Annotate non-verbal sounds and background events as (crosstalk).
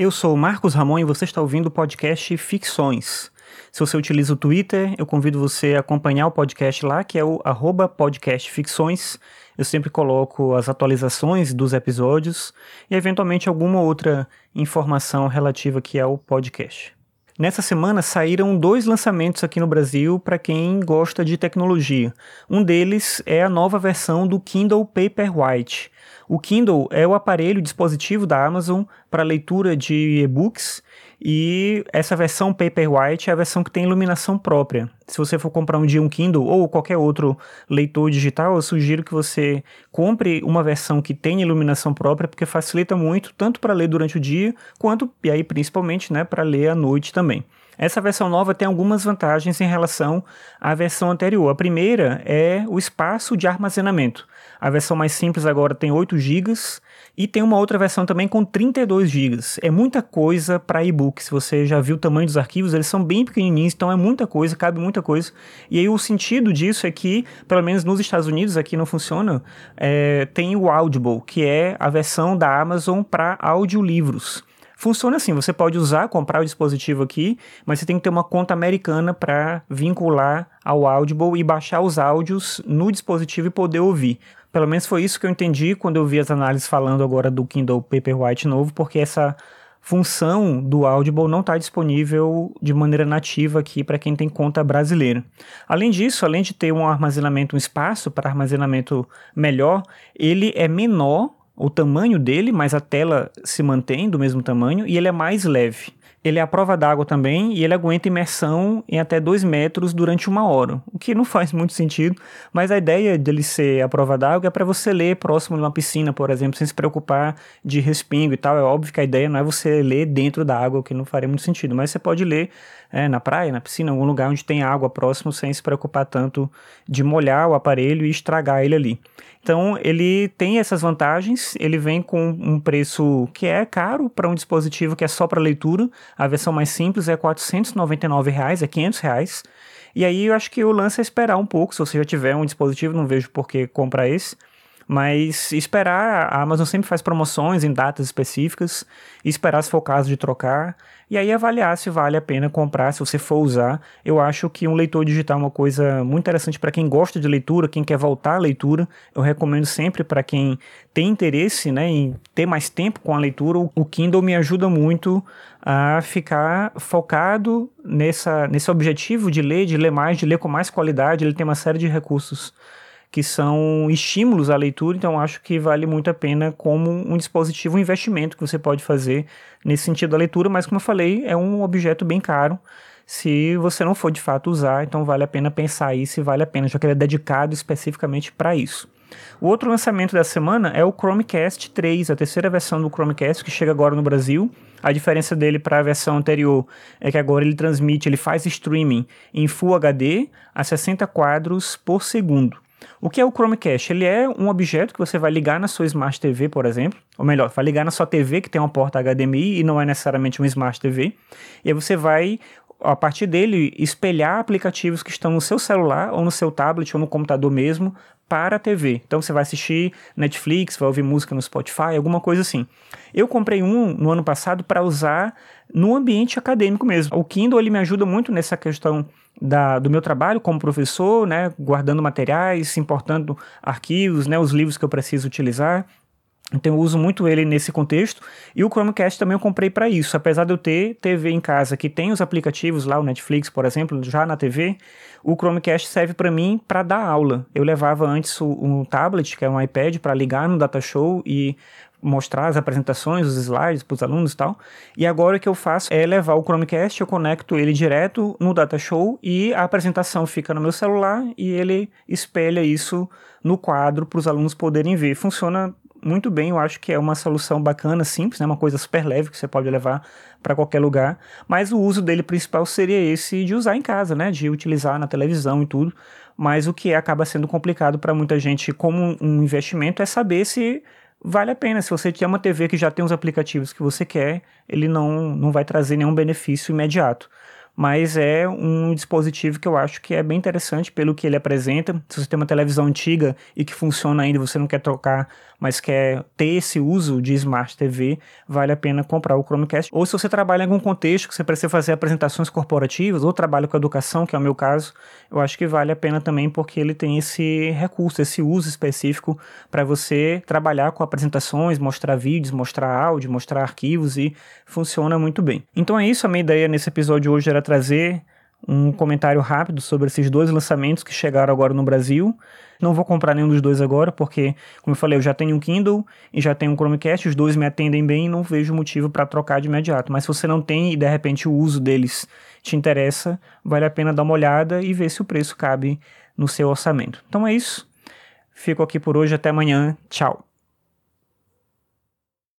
Eu sou Marcos Ramon e você está ouvindo o podcast Ficções. Se você utiliza o Twitter, eu convido você a acompanhar o podcast lá, que é o podcastficções. Eu sempre coloco as atualizações dos episódios e eventualmente alguma outra informação relativa aqui ao podcast. Nessa semana saíram dois lançamentos aqui no Brasil para quem gosta de tecnologia. Um deles é a nova versão do Kindle Paperwhite. O Kindle é o aparelho dispositivo da Amazon para leitura de e-books e essa versão Paperwhite é a versão que tem iluminação própria. Se você for comprar um dia um Kindle ou qualquer outro leitor digital, eu sugiro que você compre uma versão que tenha iluminação própria, porque facilita muito, tanto para ler durante o dia, quanto, e aí principalmente, né, para ler à noite também. Essa versão nova tem algumas vantagens em relação à versão anterior. A primeira é o espaço de armazenamento. A versão mais simples agora tem 8 GB e tem uma outra versão também com 32 GB. É muita coisa para e-book. Se você já viu o tamanho dos arquivos, eles são bem pequenininhos, então é muita coisa, cabe muita coisa. E aí o sentido disso é que, pelo menos nos Estados Unidos, aqui não funciona, é, tem o Audible, que é a versão da Amazon para audiolivros. Funciona assim, você pode usar, comprar o dispositivo aqui, mas você tem que ter uma conta americana para vincular ao Audible e baixar os áudios no dispositivo e poder ouvir. Pelo menos foi isso que eu entendi quando eu vi as análises falando agora do Kindle Paperwhite novo, porque essa função do Audible não está disponível de maneira nativa aqui para quem tem conta brasileira. Além disso, além de ter um armazenamento, um espaço para armazenamento melhor, ele é menor o tamanho dele, mas a tela se mantém do mesmo tamanho e ele é mais leve. Ele é a prova d'água também e ele aguenta imersão em até 2 metros durante uma hora, o que não (laughs) faz muito sentido, mas a ideia dele ser a prova d'água é para você ler próximo de uma piscina, por exemplo, sem se preocupar de respingo e tal. É óbvio que a ideia não é você ler dentro da água, o que não faria muito sentido, mas você pode ler é, na praia, na piscina, em algum lugar onde tem água próximo, sem se preocupar tanto de molhar o aparelho e estragar ele ali. Então, ele tem essas vantagens, ele vem com um preço que é caro para um dispositivo que é só para leitura. A versão mais simples é 499 reais, é 500 reais. E aí eu acho que o lance é esperar um pouco. Se você já tiver um dispositivo, não vejo por que comprar esse. Mas esperar, a Amazon sempre faz promoções em datas específicas, esperar se for o caso de trocar, e aí avaliar se vale a pena comprar, se você for usar. Eu acho que um leitor digital é uma coisa muito interessante para quem gosta de leitura, quem quer voltar à leitura. Eu recomendo sempre para quem tem interesse né, em ter mais tempo com a leitura. O Kindle me ajuda muito a ficar focado nessa, nesse objetivo de ler, de ler mais, de ler com mais qualidade. Ele tem uma série de recursos que são estímulos à leitura, então acho que vale muito a pena como um dispositivo, um investimento que você pode fazer nesse sentido da leitura, mas como eu falei, é um objeto bem caro. Se você não for de fato usar, então vale a pena pensar aí se vale a pena, já que ele é dedicado especificamente para isso. O outro lançamento da semana é o Chromecast 3, a terceira versão do Chromecast que chega agora no Brasil. A diferença dele para a versão anterior é que agora ele transmite, ele faz streaming em Full HD a 60 quadros por segundo. O que é o Chromecast? Ele é um objeto que você vai ligar na sua Smart TV, por exemplo, ou melhor, vai ligar na sua TV que tem uma porta HDMI e não é necessariamente uma Smart TV, e aí você vai a partir dele espelhar aplicativos que estão no seu celular ou no seu tablet ou no computador mesmo para a TV. Então você vai assistir Netflix, vai ouvir música no Spotify, alguma coisa assim. Eu comprei um no ano passado para usar no ambiente acadêmico mesmo. O Kindle ele me ajuda muito nessa questão da, do meu trabalho como professor, né, guardando materiais, importando arquivos, né, os livros que eu preciso utilizar. Então eu uso muito ele nesse contexto. E o Chromecast também eu comprei para isso. Apesar de eu ter TV em casa que tem os aplicativos lá, o Netflix, por exemplo, já na TV, o Chromecast serve para mim para dar aula. Eu levava antes um tablet, que é um iPad, para ligar no Datashow e mostrar as apresentações, os slides para os alunos e tal. E agora o que eu faço é levar o Chromecast, eu conecto ele direto no Datashow e a apresentação fica no meu celular e ele espelha isso no quadro para os alunos poderem ver. Funciona muito bem, eu acho que é uma solução bacana, simples, né? uma coisa super leve que você pode levar para qualquer lugar, mas o uso dele principal seria esse de usar em casa, né? de utilizar na televisão e tudo, mas o que acaba sendo complicado para muita gente como um investimento é saber se vale a pena. Se você tem uma TV que já tem os aplicativos que você quer, ele não, não vai trazer nenhum benefício imediato. Mas é um dispositivo que eu acho que é bem interessante pelo que ele apresenta. Se você tem uma televisão antiga e que funciona ainda, você não quer trocar, mas quer ter esse uso de Smart TV, vale a pena comprar o Chromecast. Ou se você trabalha em algum contexto que você precisa fazer apresentações corporativas, ou trabalha com educação, que é o meu caso, eu acho que vale a pena também porque ele tem esse recurso, esse uso específico para você trabalhar com apresentações, mostrar vídeos, mostrar áudio, mostrar arquivos e funciona muito bem. Então é isso, a minha ideia nesse episódio hoje era trazer um comentário rápido sobre esses dois lançamentos que chegaram agora no Brasil. Não vou comprar nenhum dos dois agora, porque, como eu falei, eu já tenho um Kindle e já tenho um Chromecast, os dois me atendem bem e não vejo motivo para trocar de imediato. Mas se você não tem e de repente o uso deles te interessa, vale a pena dar uma olhada e ver se o preço cabe no seu orçamento. Então é isso. Fico aqui por hoje, até amanhã. Tchau.